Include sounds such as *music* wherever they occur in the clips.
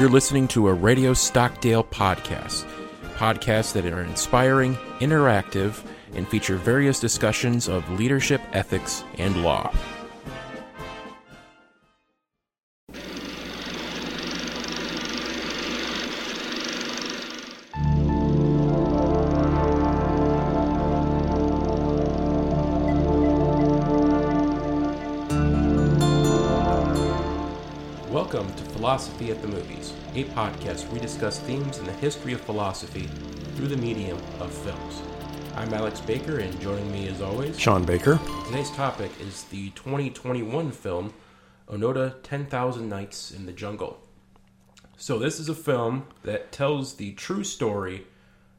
You're listening to a Radio Stockdale podcast. Podcasts that are inspiring, interactive, and feature various discussions of leadership, ethics, and law. Philosophy at the Movies, a podcast where we discuss themes in the history of philosophy through the medium of films. I'm Alex Baker, and joining me as always, Sean Baker. Today's topic is the 2021 film Onoda 10,000 Nights in the Jungle. So, this is a film that tells the true story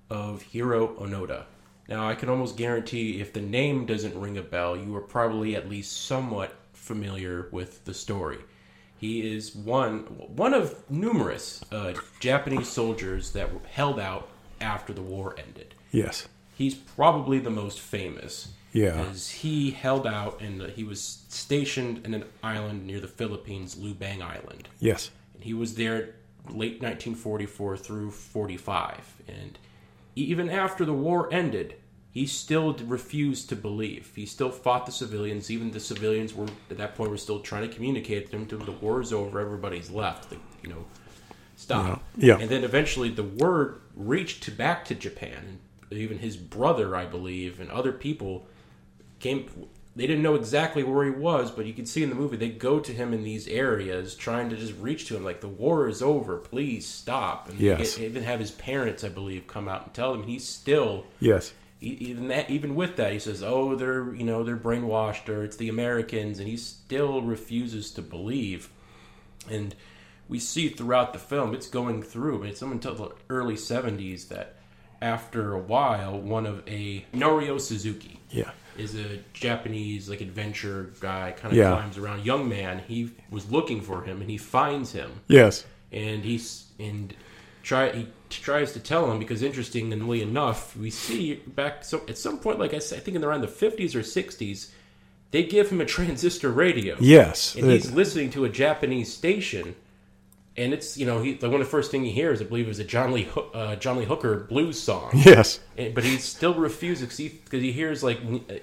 of Hiroo Onoda. Now, I can almost guarantee if the name doesn't ring a bell, you are probably at least somewhat familiar with the story. He is one one of numerous uh, Japanese soldiers that were held out after the war ended Yes. he's probably the most famous. Yeah. As he held out and he was stationed in an island near the Philippines, Lubang Island. Yes. And he was there late 1944 through 45. And even after the war ended, he still refused to believe. He still fought the civilians. Even the civilians were at that point were still trying to communicate to him. to the war's over, everybody's left. You know, stop. Yeah. Yeah. And then eventually the word reached to back to Japan, and even his brother, I believe, and other people came. They didn't know exactly where he was, but you can see in the movie they go to him in these areas, trying to just reach to him, like the war is over, please stop. And Yes. they even have his parents, I believe, come out and tell him. He's still Yes. Even that even with that he says oh they're you know they're brainwashed or it's the americans and he still refuses to believe and we see throughout the film it's going through but it's until the early 70s that after a while one of a norio suzuki Yeah. is a japanese like adventure guy kind of Yeah. climbs around young man he was looking for him and he finds him Yes. and he's and try he tries to tell him because interestingly enough we see back so at some point like i said i think in around the 50s or 60s they give him a transistor radio Yes. and he's listening to a japanese station and it's you know he the one of the first thing he hears i believe is a john lee uh, john lee hooker blues song *laughs* yes. and, but he still refuses because he, 'cause he hears like uh,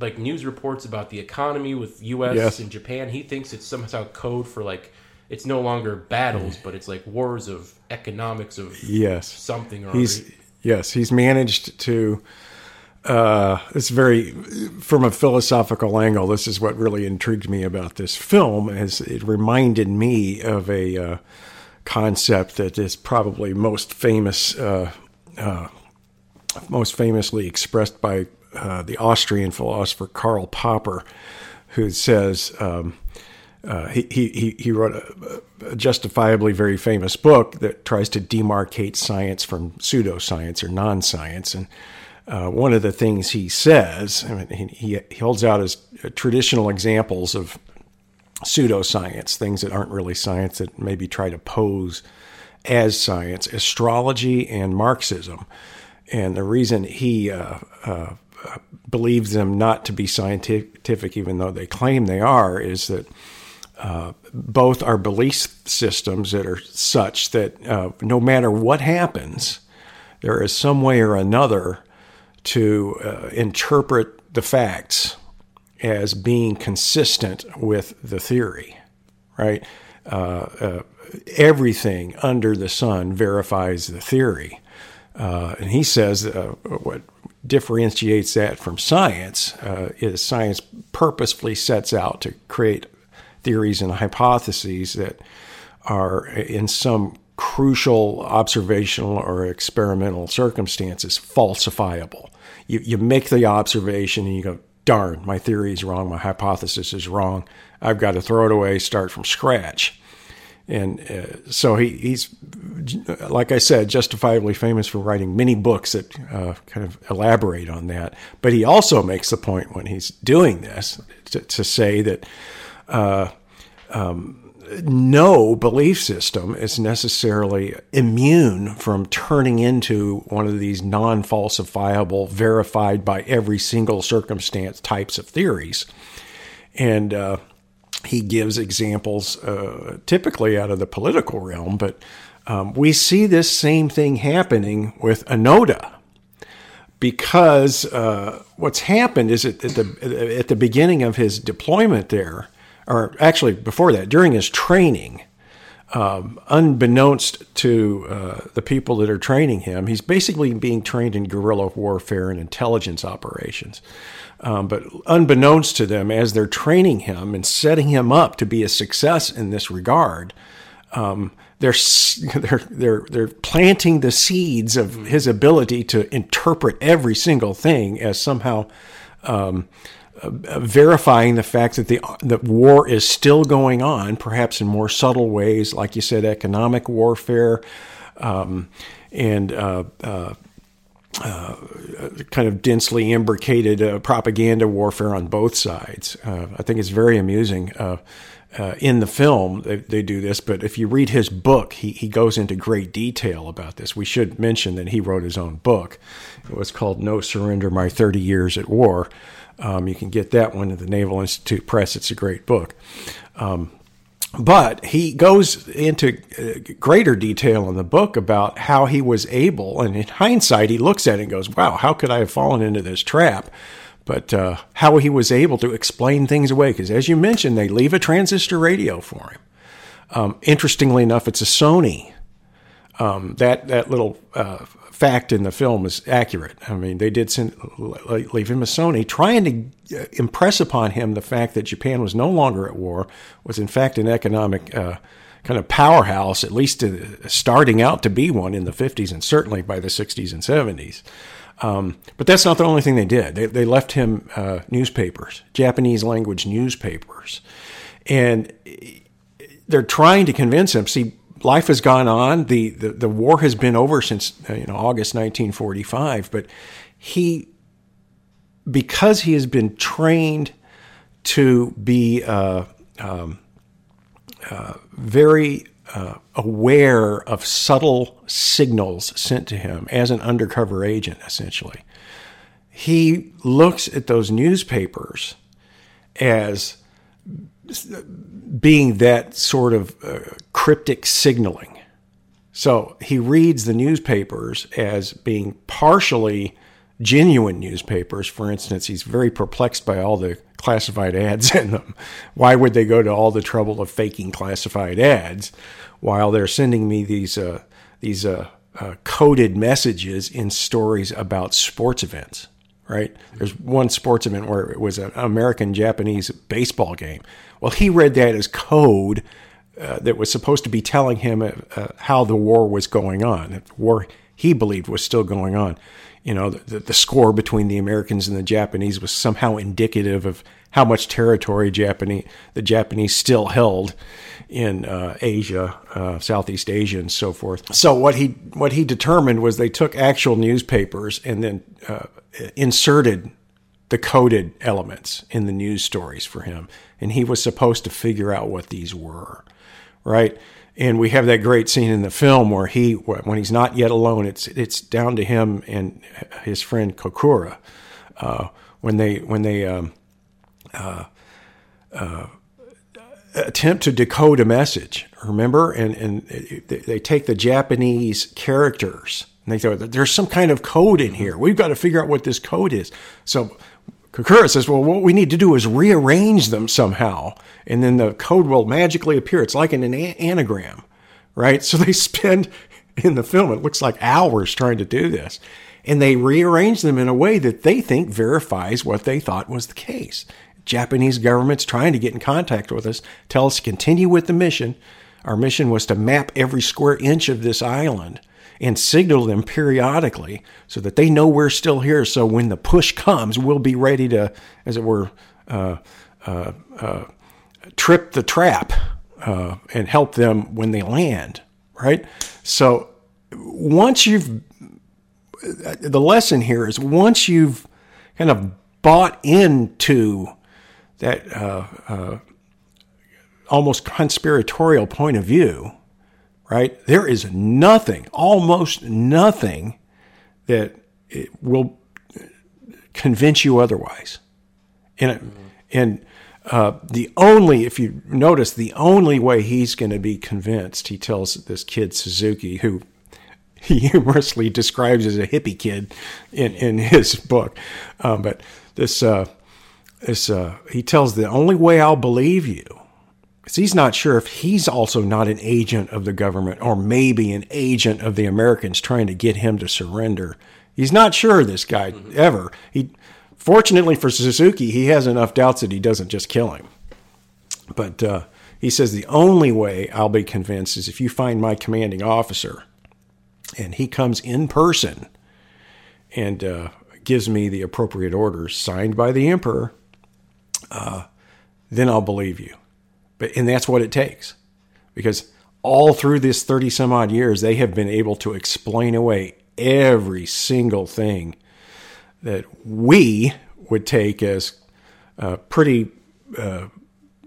like news reports about the economy with U.S. Yes. and Japan. He thinks it's somehow code for like it's no longer battles, but it's like wars of economics of Yes. something or He's other. yes. He's managed to. Uh, it's very from a philosophical angle. This is what really intrigued me about this film, as it reminded me of a uh, concept that is probably most famous, uh, uh, most famously expressed by uh, the Austrian philosopher Karl Popper, who says. Um, uh, he, he, he wrote a, a justifiably very famous book that tries to demarcate science from pseudoscience or non science. And uh, one of the things he says, I mean, he, he holds out as traditional examples of pseudoscience, things that aren't really science that maybe try to pose as science, astrology and Marxism. And the reason he uh, uh, believes them not to be scientific, even though they claim they are, is that uh, both are belief systems that are such that uh, no matter what happens, there is some way or another to uh, interpret the facts as being consistent with the theory, right? Uh, uh, everything under the sun verifies the theory. Uh, and he says what differentiates that from science is science purposefully sets out to create theories and hypotheses that are in some crucial observational or experimental circumstances falsifiable. You, you make the observation and you go, darn, my theory is wrong, my hypothesis is wrong. I've got to throw it away, start from scratch. And uh, so he, he's, like I said, justifiably famous for writing many books that uh, kind of elaborate on that. But he also makes the point when he's doing this to, to say that um, no belief system is necessarily immune from turning into one of these non falsifiable, verified by every single circumstance types of theories. And uh, he gives examples, uh, typically out of the political realm, but um, we see this same thing happening with Onoda. because uh, what's happened is at the at the beginning of his deployment there, or actually before that, during his training, um, unbeknownst to uh, the people that are training him, he's basically being trained in guerrilla warfare and intelligence operations. Um, but unbeknownst to them, as they're training him and setting him up to be a success in this regard, um, they're *laughs* they're they're they're planting the seeds of his ability to interpret every single thing as somehow um, verifying the fact that the that war is still going on, perhaps in more subtle ways, like you said, economic warfare um, and. Uh, uh, uh, kind of densely imbricated uh, propaganda warfare on both sides. Uh, I think it's very amusing uh, in the film they, they, do this, but if you read his book, he, he goes into great detail about this. We should mention that he wrote his own book. It was called No Surrender My 30 Years at War. Um, you can get that one at the Naval Institute Press. It's a great book. Um, but he goes into uh, greater detail in the book about how he was able, and in hindsight, he looks at it and goes, Wow, how could I have fallen into this trap? but uh, how he was able to explain things away. Because as you mentioned, they leave a transistor radio for him. Um, interestingly enough, it's a Sony. Um, that that little uh, fact in the film is accurate. I mean, they did send, leave him a Sony, trying to uh, impress upon him the fact that Japan was no longer at war, was in fact an economic uh, kind of powerhouse, at least uh, starting out to be one in the 50s and certainly by the 60s and 70s. Um, but that's not the only thing they did. They, they left him uh, newspapers, Japanese language newspapers. And they're trying to convince him see, life has gone on. The, the, the war has been over since uh, you know August 1945. But he, because he has been trained to be uh, um, uh, very uh, aware of subtle signals sent to him as an undercover agent, essentially. He looks at those newspapers as being that sort of uh, cryptic signaling. So he reads the newspapers as being partially genuine newspapers. For instance, he's very perplexed by all the classified ads in them. Why would they go to all the trouble of faking classified ads while they're sending me these uh, these uh, uh, coded messages in stories about sports events? Right? There's one sports event where it was an American Japanese baseball game. Well, he read that as code. Uh, that was supposed to be telling him uh, uh, how the war was going on. The war he believed was still going on you know, the, the, score between the Americans and the Japanese was somehow indicative of how much territory Japanese the Japanese still held in uh, Asia, uh, Southeast Asia, and so forth. So what he what he determined was they took actual newspapers and then uh, inserted the coded elements in the news stories for him, and he was supposed to figure out what these were, right? and we have that great scene in the film where he when he's not yet alone it's it's down to him and his friend kokura uh, when they when they um, uh, uh, attempt to decode a message remember? And and they take the japanese characters and they thought there's some kind of code in here. We've got to figure out what this code is. So Kokura says, well, what we need to do is rearrange them somehow, and then the code will magically appear. It's like an anagram, right? So they *laughs* spend in the film, it looks like hours trying to do this. And they rearrange them in a way that they think verifies what they thought was the case. Japanese government's trying to get in contact with us, tell us to continue with the mission. Our mission was to map every square inch of this island and signal them periodically so that they know we're still here. So when the push comes, we'll be ready to, as it were, uh, uh, uh, trip the trap uh, and help them when they land, right? So once you've, the lesson here is once you've kind of bought into that uh, uh, almost conspiratorial point of view, right? There is nothing, almost nothing, that will convince you otherwise. And mm-hmm. and Uh, the only, if you notice, the only way he's going to be convinced, he tells this kid Suzuki, who *laughs* he humorously describes as a hippie kid in, in his book. Um, but this, uh, this, uh, he tells the only way I'll believe you is he's not sure if he's also not an agent of the government or maybe an agent of the Americans trying to get him to surrender. He's not sure this guy ever. He, fortunately for Suzuki, he has enough doubts that he doesn't just kill him. But uh, he says the only way I'll be convinced is if you find my commanding officer and he comes in person and uh, gives me the appropriate orders signed by the emperor, uh, then I'll believe you. But and that's what it takes, because all through this thirty some odd years, they have been able to explain away every single thing that we would take as uh, pretty uh,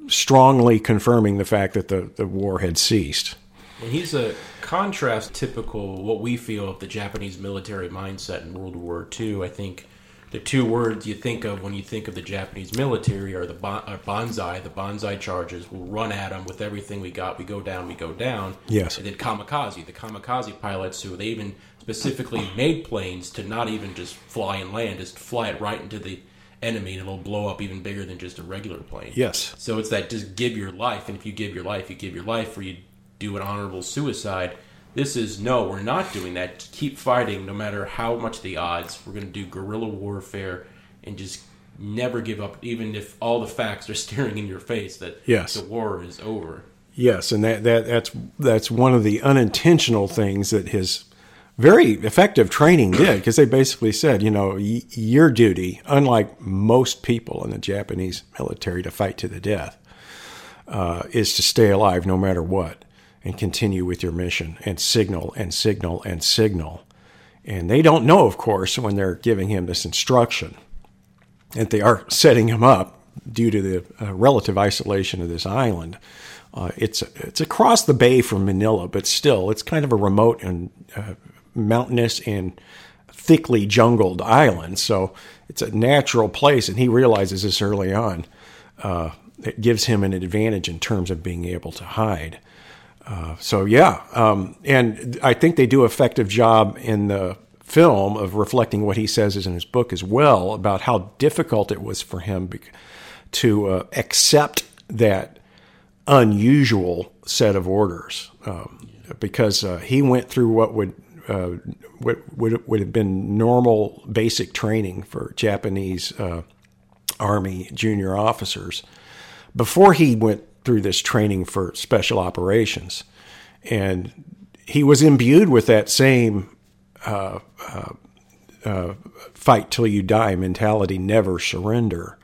strongly confirming the fact that the, the war had ceased. He's a contrast typical what we feel of the Japanese military mindset in World War II. I think the two words you think of when you think of the Japanese military are the bon- are uh, banzai. The banzai charges. We'll run at them with everything we got. We go down. We go down. Yes. And then kamikaze. The kamikaze pilots who they even specifically made planes to not even just fly and land, just fly it right into the enemy, and it'll blow up even bigger than just a regular plane. Yes. So it's that just give your life, and if you give your life, you give your life, or you do an honorable suicide. This is no, we're not doing that. Keep fighting no matter how much the odds. We're going to do guerrilla warfare and just never give up, even if all the facts are *laughs* staring in your face that Yes. the war is over. Yes, and that, that that's that's one of the unintentional things that his very effective training did because they basically said, you know, y- your duty, unlike most people in the Japanese military to fight to the death, uh, is to stay alive no matter what and continue with your mission and signal and signal and signal. And they don't know, of course, when they're giving him this instruction that they are setting him up due to the uh, relative isolation of this island. Uh, it's it's across the bay from Manila, but still, it's kind of a remote and uh, mountainous and thickly jungled island. So it's a natural place, and he realizes this early on. Uh, it gives him an advantage in terms of being able to hide. Uh, so yeah, um, and I think they do an effective job in the film of reflecting what he says is in his book as well about how difficult it was for him bec- to uh, accept that unusual set of orders um, because uh, he went through what would uh, what would would have been normal basic training for Japanese uh, Army junior officers before he went through this training for special operations, and he was imbued with that same uh, uh, uh, fight till you die mentality, never surrender.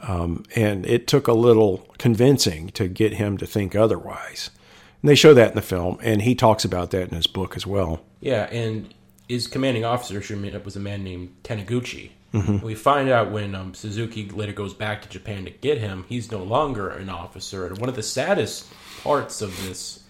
Um, and it took a little convincing to get him to think otherwise. And they show that in the film, and he talks about that in his book as well. Yeah, and his commanding officer was a man named Taniguchi. We find out when um, Suzuki later goes back to Japan to get him, he's no longer an officer. And one of the saddest parts of this,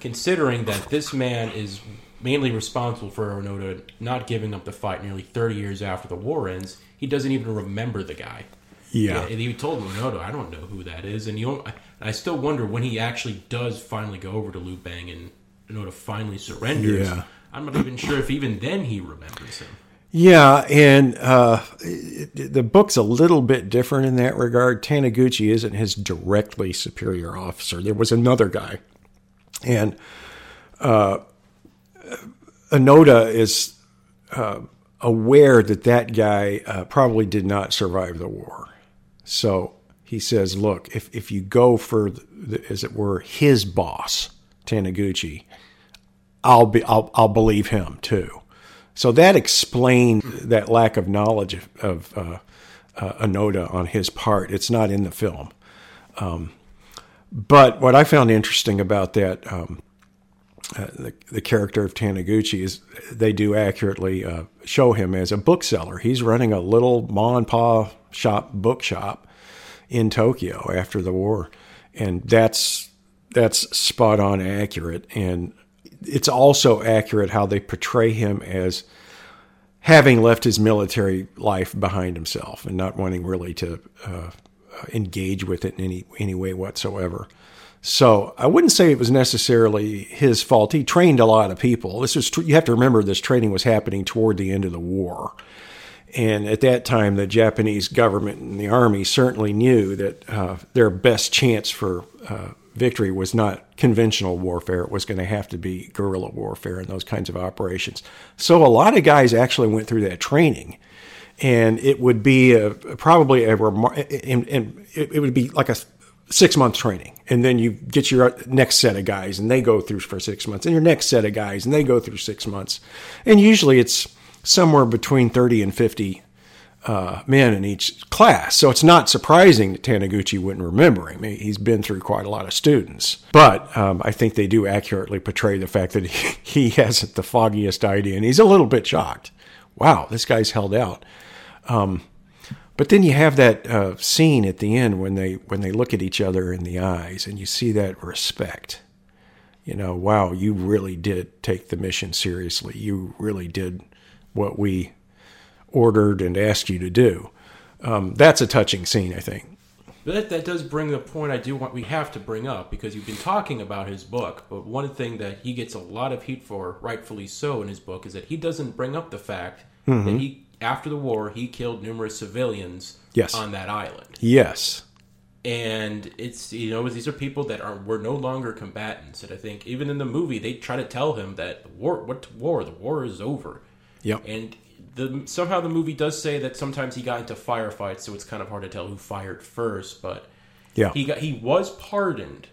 considering that this man is mainly responsible for Onoda not giving up the fight nearly 30 years after the war ends, he doesn't even remember the guy. Yeah. and he told Onoda, I don't know who that is. And you don't, I still wonder when he actually does finally go over to Lubang and Onoda finally surrenders. Yeah. I'm not even sure if even then he remembers him. Yeah, and uh, the book's a little bit different in that regard. Taniguchi isn't his directly superior officer. There was another guy, and uh, Onoda is uh, aware that that guy uh, probably did not survive the war. So he says, "Look, if if you go for, the, as it were, his boss, Taniguchi, I'll be I'll I'll believe him too." So that explained that lack of knowledge of, uh, uh, Onoda on his part. It's not in the film. Um, but what I found interesting about that, um, uh, the, the character of Taniguchi, is they do accurately uh, show him as a bookseller. He's running a little ma and pa shop bookshop in Tokyo after the war, and that's that's spot on accurate. And it's also accurate how they portray him as having left his military life behind himself and not wanting really to uh, engage with it in any any way whatsoever. So I wouldn't say it was necessarily his fault. He trained a lot of people. This was you have to remember this training was happening toward the end of the war, and at that time the Japanese government and the army certainly knew that uh, their best chance for uh, victory was not conventional warfare. It was going to have to be guerrilla warfare and those kinds of operations. So a lot of guys actually went through that training, and it would be a, probably a and, and it would be like a six month training, and then you get your next set of guys, and they go through for six months, and your next set of guys, and they go through six months, and usually it's somewhere between thirty and fifty uh, men in each class. So it's not surprising that Taniguchi wouldn't remember him. He's been through quite a lot of students. But um, I think they do accurately portray the fact that he, *laughs* he, hasn't the foggiest idea, and he's a little bit shocked. Wow, this guy's held out. Um, but then you have that uh, scene at the end when they when they look at each other in the eyes, and you see that respect. You know, wow, you really did take the mission seriously. You really did what we ordered and asked you to do. Um, that's a touching scene, I think. But that, that does bring the point I do want we have to bring up because you've been talking about his book, but one thing that he gets a lot of heat for, rightfully so, in his book is that he doesn't bring up the fact mm-hmm. that he, after the war, he killed numerous civilians yes. on that island. Yes, and it's you know these are people that are were no longer combatants, and I think even in the movie they try to tell him that the war, what war, the war is over. Yep. And the somehow the movie does say that sometimes he got into firefights, so it's kind of hard to tell who fired first. But yeah, he got he was pardoned.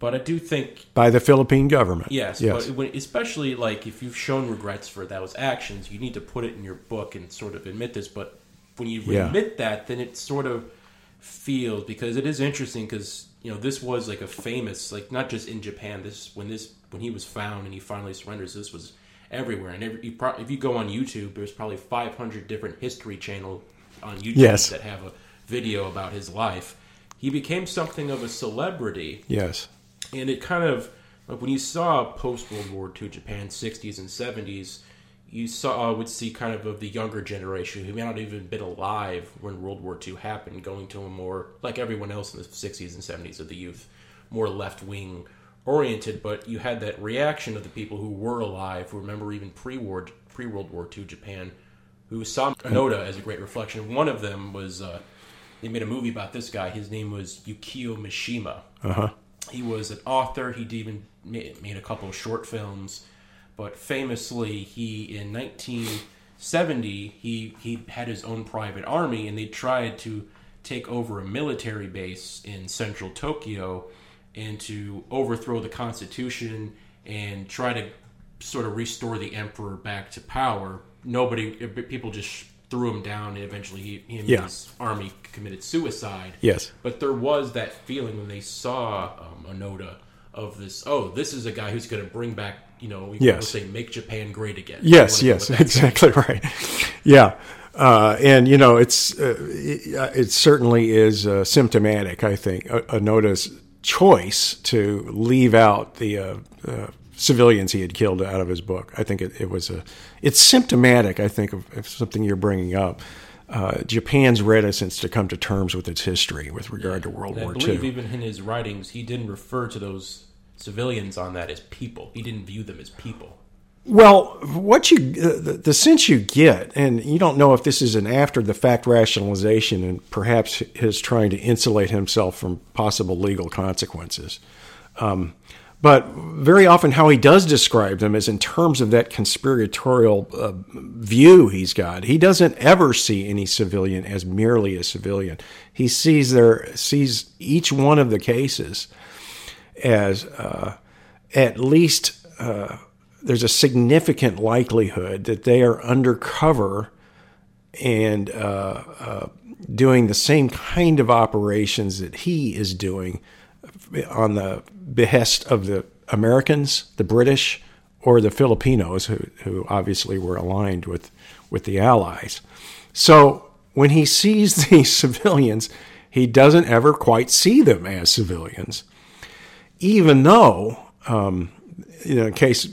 But I do think by the Philippine government. Yes, yes. But when, especially like if you've shown regrets for those actions, you need to put it in your book and sort of admit this. But when you yeah. admit that, then it sort of feels because it is interesting because you know this was like a famous like not just in Japan. This when this when he was found and he finally surrenders, this was everywhere. And every, you pro- if you go on YouTube, there's probably 500 different history channel on YouTube yes. that have a video about his life. He became something of a celebrity. Yes. And it kind of like when you saw post World War II Japan, 60s and 70s, you saw uh, would see kind of of the younger generation who may not even been alive when World War II happened, going to a more like everyone else in the 60s and 70s of the youth, more left wing oriented, but you had that reaction of the people who were alive, who remember even pre-war, pre-World War II Japan, who saw Onoda as a great reflection. One of them was uh, they made a movie about this guy. His name was Yukio Mishima. Uh-huh. He was an author. He even made a couple of short films, but famously, he in 1970 he he had his own private army, and they tried to take over a military base in central Tokyo and to overthrow the Constitution and try to sort of restore the emperor back to power. Nobody, people just threw him down, and eventually he, him yeah. and his army committed suicide. Yes, but there was that feeling when they saw um, Onoda of this. Oh, this is a guy who's going to bring back. You know, we yes. say make Japan great again. Yes, yes, exactly *laughs* right. Yeah. Uh, and you know, it's uh, it, uh, it, certainly is uh, symptomatic. I think Onoda's choice to leave out the uh, uh, civilians he had killed out of his book. I think it, it was a. It's symptomatic. I think of, of something you're bringing up. Uh, Japan's reticence to come to terms with its history with regard to World War II. I believe II. even in his writings, he didn't refer to those civilians on that as people. He didn't view them as people. Well, what you the, the, sense you get, and you don't know if this is an after the fact rationalization, and perhaps his trying to insulate himself from possible legal consequences. Um, but very often, how he does describe them is in terms of that conspiratorial uh, view he's got. He doesn't ever see any civilian as merely a civilian. He sees their sees each one of the cases as uh, at least. Uh, there's a significant likelihood that they are undercover and uh, uh, doing the same kind of operations that he is doing on the behest of the Americans, the British, or the Filipinos, who, who obviously were aligned with, with the Allies. So when he sees *laughs* these civilians, he doesn't ever quite see them as civilians, even though, um, you know, in case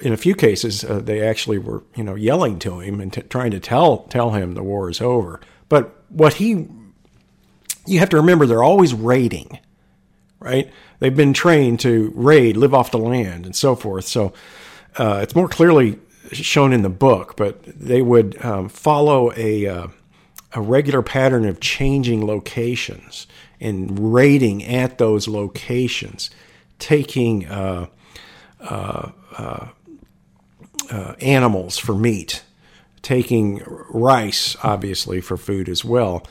in a few cases, uh, they actually were, you know, yelling to him and t- trying to tell tell him the war is over. But what he you have to remember they're always raiding, right? They've been trained to raid, live off the land, and so forth. So uh, it's more clearly shown in the book, but they would um, follow a uh, a regular pattern of changing locations and raiding at those locations, taking uh, uh, uh, animals for meat, taking rice, obviously, for food as well.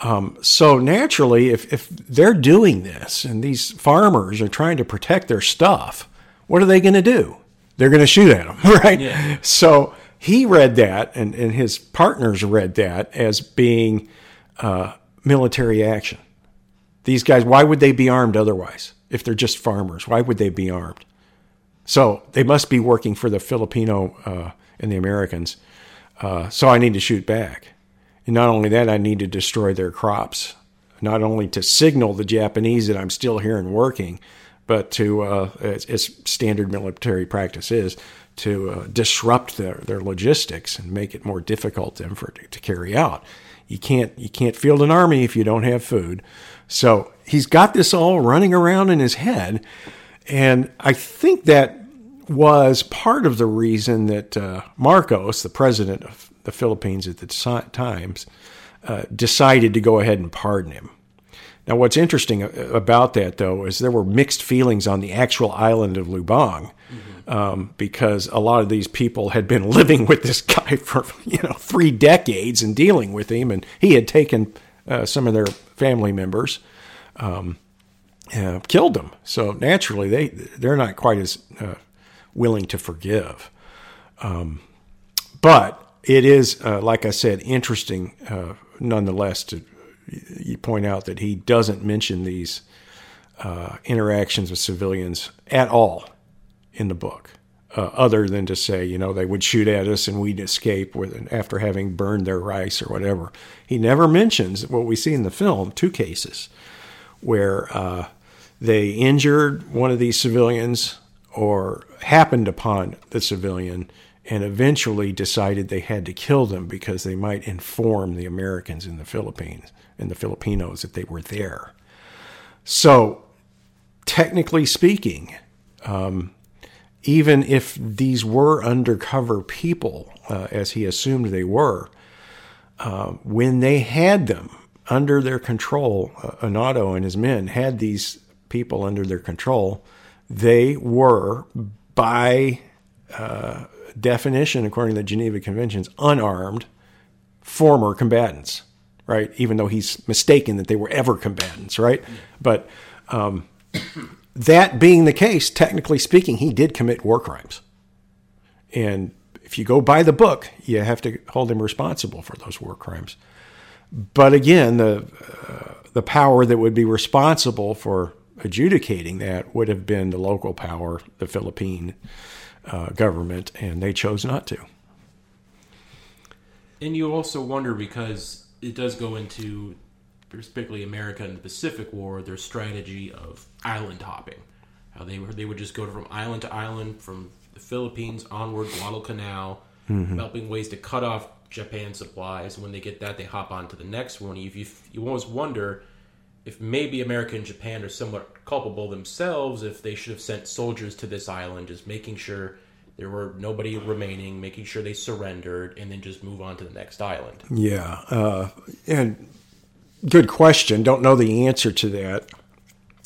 Um, so naturally, if, if they're doing this and these farmers are trying to protect their stuff, what are they going to do? They're going to shoot at them, *laughs* right? Yeah. So he read that, and, and his partners read that as being uh, military action. These guys, why would they be armed otherwise? If they're just farmers, why would they be armed? So they must be working for the Filipino uh, and the Americans. Uh, so I need to shoot back. And not only that, I need to destroy their crops. Not only to signal the Japanese that I'm still here and working, but to, uh, as, as, standard military practice is, to uh, disrupt their, their logistics and make it more difficult them for to, to carry out. You can't you can't field an army if you don't have food. So he's got this all running around in his head, and I think that was part of the reason that uh, Marcos, the president of the Philippines at the times, uh, decided to go ahead and pardon him. Now, what's interesting about that, though, is there were mixed feelings on the actual island of Lubang mm-hmm. um, because a lot of these people had been *laughs* living with this guy for you know three decades and dealing with him, and he had taken uh, some of their family members, um, uh, killed them. So naturally, they they're not quite as uh, willing to forgive. Um, but it is, uh, like I said, interesting uh, nonetheless to you point out that he doesn't mention these uh, interactions with civilians at all in the book, other than to say, you know, they would shoot at us and we'd escape with, after having burned their rice or whatever. He never mentions what we see in the film two cases where they injured one of these civilians or happened upon the civilian and eventually decided they had to kill them because they might inform the Americans in the Philippines and the Filipinos that they were there. So, technically speaking, um, even if these were undercover people, uh, as he assumed they were, uh, when they had them under their control, uh, Onoda and his men had these people under their control, they were, by uh, definition, according to the Geneva Conventions, unarmed former combatants right? Even though he's mistaken that they were ever combatants, right? But um, that being the case, technically speaking, he did commit war crimes. And if you go by the book, you have to hold him responsible for those war crimes. But again, the uh, the power that would be responsible for adjudicating that would have been the local power, the Philippine uh, government, and they chose not to. And you also wonder because it does go into particularly America and the Pacific War, their strategy of island hopping. How they were they would just go from island to island, from the Philippines onward, Guadalcanal, mm-hmm. developing ways to cut off Japan supplies. When they get that, they hop on to the next one. You, you, you always wonder if maybe America and Japan are somewhat culpable themselves if they should have sent soldiers to this island, just making sure there were nobody remaining, making sure they surrendered, and then just move on to the next island. Yeah, uh, and good question. Don't know the answer to that.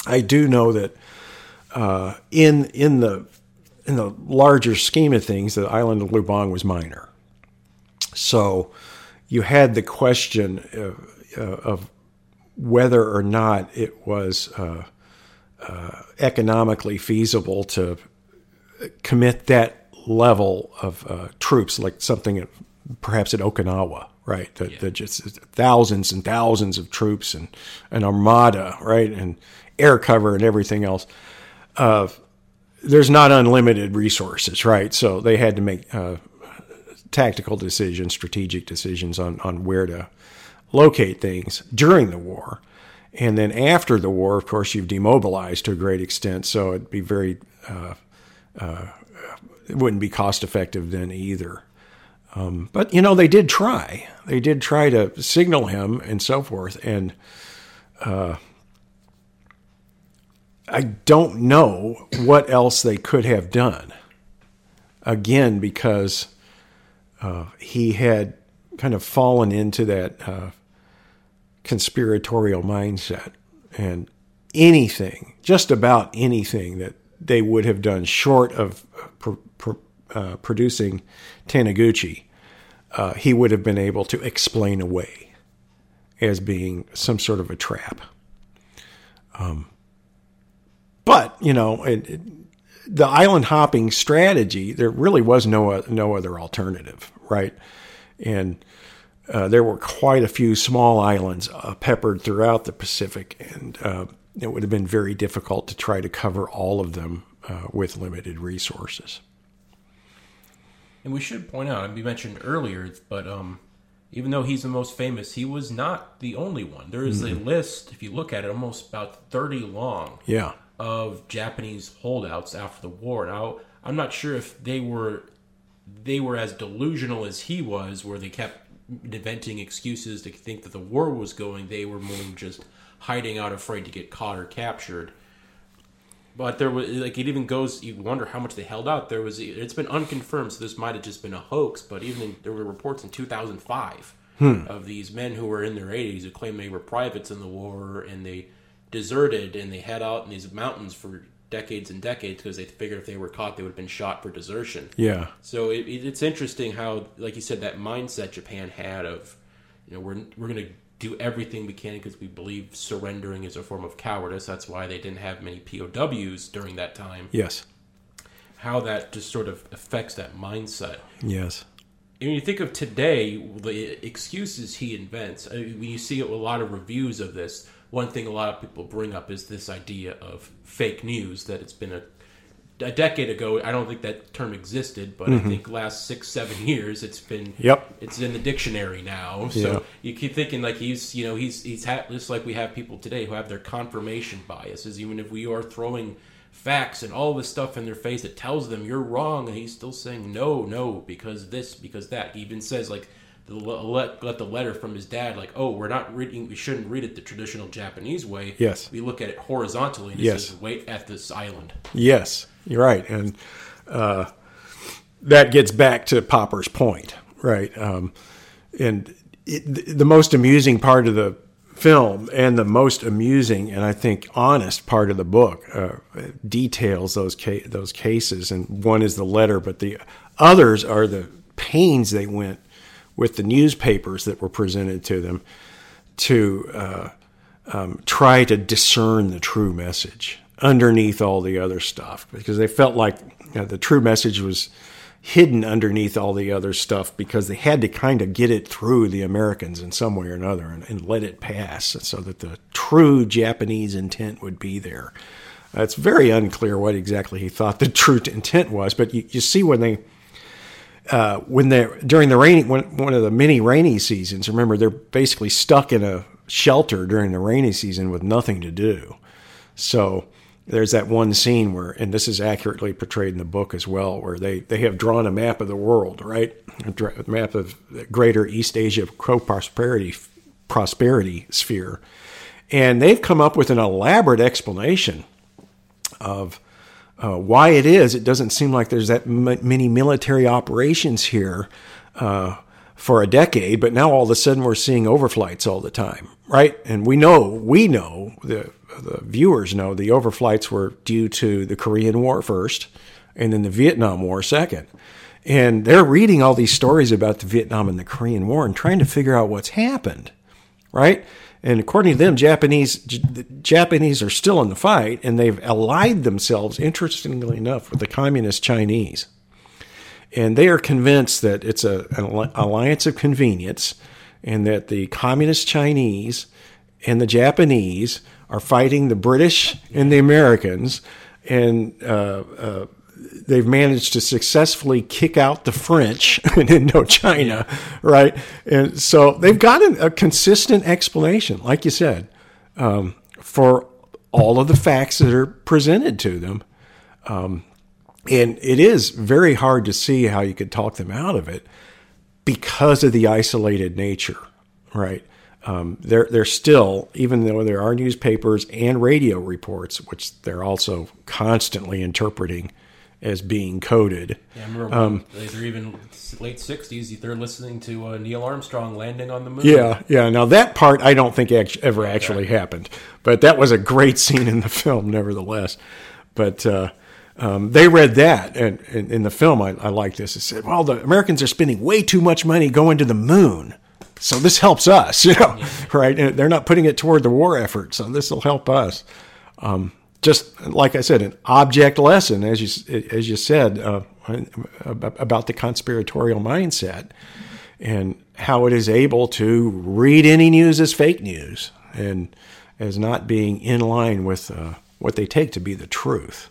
I do know that uh, in in the in the larger scheme of things, the island of Lubang was minor. So you had the question of, uh, of whether or not it was uh, uh, economically feasible to commit that level of uh, troops, like something perhaps at Okinawa, right? That, yeah. just thousands and thousands of troops and an armada, right, and air cover and everything else. Uh, there's not unlimited resources, right? So they had to make uh, tactical decisions, strategic decisions on on where to locate things during the war. And then after the war, of course, you've demobilized to a great extent. So it'd be very uh, uh, it wouldn't be cost effective then either. Um, but you know, they did try. They did try to signal him and so forth. And I don't know what else they could have done. Again, because uh, he had kind of fallen into that uh, conspiratorial mindset. And anything, just about anything that they would have done short of pr- uh, producing Taniguchi, uh, he would have been able to explain away as being some sort of a trap. Um, but you know, it, it, the island hopping strategy, there really was no no other alternative, right? And uh, there were quite a few small islands uh, peppered throughout the Pacific, and uh, it would have been very difficult to try to cover all of them uh, with limited resources. And we should point out, we mentioned earlier, but um, even though he's the most famous, he was not the only one. There is mm-hmm. a list, if you look at it, almost about 30 long. Yeah. Of Japanese holdouts after the war. Now, I'm not sure if they were they were as delusional as he was, where they kept inventing excuses to think that the war was going. They were more just hiding out, afraid to get caught or captured. But there was like it even goes. You wonder how much they held out. There was it's been unconfirmed, so this might have just been a hoax. But even in, there were reports in 2005 hmm. of these men who were in their 80s who claimed they were privates in the war and they deserted and they head out in these mountains for decades and decades because they figured if they were caught, they would have been shot for desertion. Yeah. So it, it's interesting how, like you said, that mindset Japan had of, you know, we're we're going to do everything we can because we believe surrendering is a form of cowardice. That's why they didn't have many POWs during that time. Yes. How that just sort of affects that mindset. Yes. And when you think of today, the excuses he invents, I mean, when you see a lot of reviews of this, one thing a lot of people bring up is this idea of fake news that it's been a a decade ago i don't think that term existed but mm-hmm. i think last six seven years it's been yep it's in the dictionary now so yeah. you keep thinking like he's you know he's he's ha- just like we have people today who have their confirmation biases even if we are throwing facts and all this stuff in their face that tells them you're wrong and he's still saying no no because this because that he even says like let, let the letter from his dad like oh we're not reading we shouldn't read it the traditional japanese way. Yes. We look at it horizontally and it yes. says wait at this island. Yes you're right. And uh, that gets back to popper's point right? Um, and it, the most amusing part of the film and the most amusing and I think honest part of the book uh, details those ca- those cases. And one is the letter but the others are the pains they went with the newspapers that were presented to them to uh, um, try to discern the true message underneath all the other stuff because they felt like you know, the true message was hidden underneath all the other stuff because they had to kind of get it through the Americans in some way or another and, and let it pass so that the true Japanese intent would be there. It's very unclear what exactly he thought the true intent was, but you, you see when they uh, when they're during the rainy when, one of the many rainy seasons. Remember, they're basically stuck in a shelter during the rainy season with nothing to do. So there's that one scene where, and this is accurately portrayed in the book as well, where they, they have drawn a map of the world, right? A map of greater East Asia co-prosperity prosperity sphere, and they've come up with an elaborate explanation of uh, why it is, it doesn't seem like there's that m- many military operations here uh, for a decade, but now all of a sudden we're seeing overflights all the time, right? And we know, we know, the, the viewers know the overflights were due to the Korean War first and then the Vietnam War second. And they're reading all these stories about the Vietnam and the Korean War and trying to figure out what's happened, right? And according to them, Japanese Japanese are still in the fight, and they've allied themselves, interestingly enough, with the communist Chinese. And they are convinced that it's a, an alliance of convenience, and that the communist Chinese and the Japanese are fighting the British and the Americans, and uh, uh, they've managed to successfully kick out the French *laughs* in Indochina, right? And so they've got a, a consistent explanation, like you said, um, for all of the facts that are presented to them. Um, and it is very hard to see how you could talk them out of it because of the isolated nature, right, um, they're they're still, even though there are newspapers and radio reports, which they're also constantly interpreting as being coded. Yeah, I remember um, they're even late '60s. They're listening to uh, Neil Armstrong landing on the moon. Yeah, yeah. Now that part I don't think ever exactly. actually happened, but that was a great scene in the film, nevertheless. But uh, um, they read that, and, and in the film, I, I like this. It said, "Well, the Americans are spending way too much money going to the moon." So this helps us, *laughs* you know, yeah. right? And they're not putting it toward the war effort, so this will help us. Um, just like I said, an object lesson, as you as you said, uh, about the conspiratorial mindset and how it is able to read any news as fake news and as not being in line with uh, what they take to be the truth.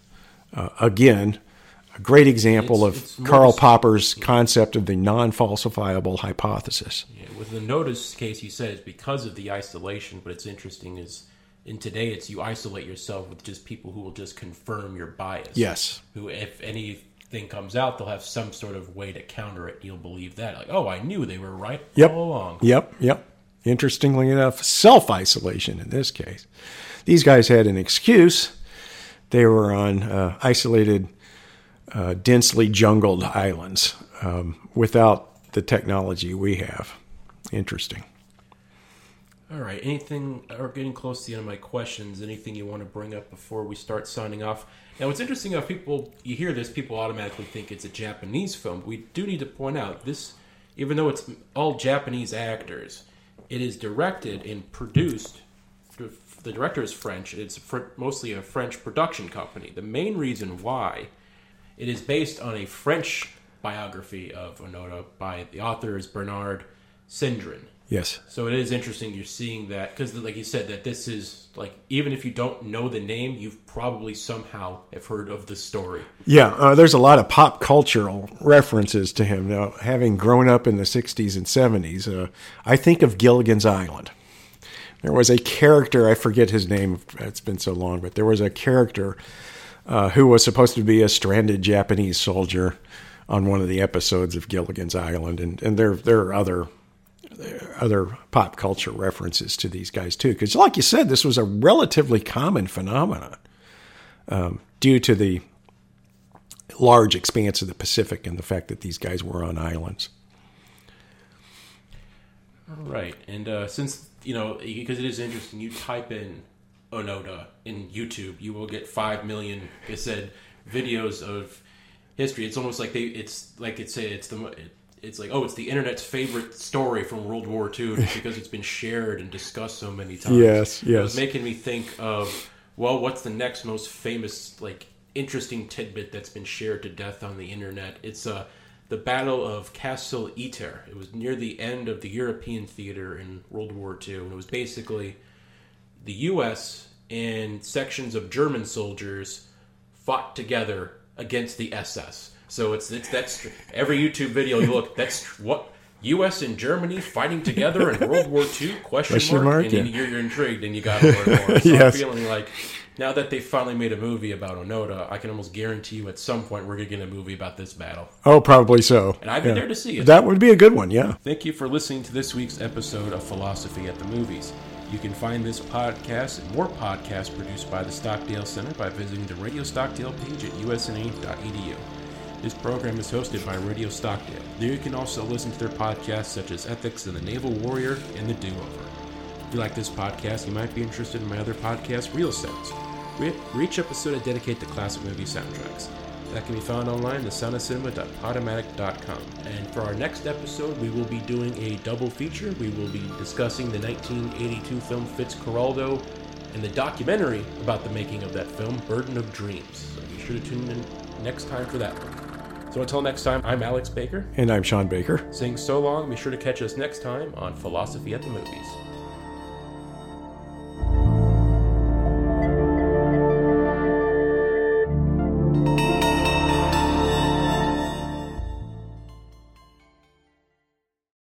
Uh, again, a great example it's, of it's Karl Popper's concept of the non-falsifiable hypothesis. Yeah, with the Onoda's case, you said it's because of the isolation, but it's interesting is in today it's you isolate yourself with just people who will just confirm your bias. Yes. Who, if anything comes out, they'll have some sort of way to counter it. You'll believe that, like, oh, I knew they were right yep. all along. Yep. Yep. Interestingly enough, self isolation in this case. These guys had an excuse. They were on uh, isolated, uh, densely jungled islands um, without the technology we have. Interesting. All right. Anything, or getting close to the end of my questions, anything you want to bring up before we start signing off? Now, what's interesting, if people, you hear this, people automatically think it's a Japanese film. We do need to point out this, even though it's all Japanese actors, it is directed and produced. The director is French. It's mostly a French production company. The main reason why it is based on a French biography of Onoda by the author is Bernard Cendron. Yes. So it is interesting you're seeing that because, like you said, that this is like even if you don't know the name, you've probably somehow have heard of the story. Yeah, uh, there's a lot of pop cultural references to him. Now, having grown up in the '60s and '70s, uh, I think of Gilligan's Island. There was a character I forget his name. It's been so long, but there was a character uh, who was supposed to be a stranded Japanese soldier on one of the episodes of Gilligan's Island, and and there there are other other pop culture references to these guys too. Because, like you said, this was a relatively common phenomenon um, due to the large expanse of the Pacific and the fact that these guys were on islands. Right, and uh, since you know, because it is interesting, you type in Onoda in YouTube, you will get five million. It said videos of history. It's almost like they. It's like it's a, it's the. It, it's like oh it's the internet's favorite story from World War II *laughs* because it's been shared and discussed so many times. Yes, yes. It was making me think of well, what's the next most famous like interesting tidbit that's been shared to death on the internet? It's uh the Battle of Castle Itter. It was near the end of the European theater in World War II, and it was basically the U.S. and sections of German soldiers fought together against the SS so it's it's that's every YouTube video you look. That's what U.S. and Germany fighting together in World War II? Question, question mark. mark and yeah. you're, you're, intrigued and you got to learn more. So *laughs* yes. I'm feeling like now that they finally made a movie about Onoda, I can almost guarantee you at some point we're going to get a movie about this battle. Oh, probably so. And I'd be yeah. there to see it. That would be a good one, yeah. Thank you for listening to this week's episode of Philosophy at the Movies. You can find this podcast and more podcasts produced by the Stockdale Center by visiting the Radio Stockdale page at usna.edu. This program is hosted by Radio Stockdale. There you can also listen to their podcasts such as Ethics and the Naval Warrior and The Do Over. If you like this podcast, you might be interested in my other podcast, Real Sounds. For each episode, I dedicate to classic movie soundtracks. That can be found online at soundofcinema.podomatic.com. And for our next episode, we will be doing a double feature. We will be discussing the 1982 film Fitzcarraldo and the documentary about the making of that film, Burden of Dreams. So be sure to tune in next time for that one. So until next time, I'm Alex Baker. And I'm Sean Baker. Saying so long, be sure to catch us next time on Philosophy at the Movies.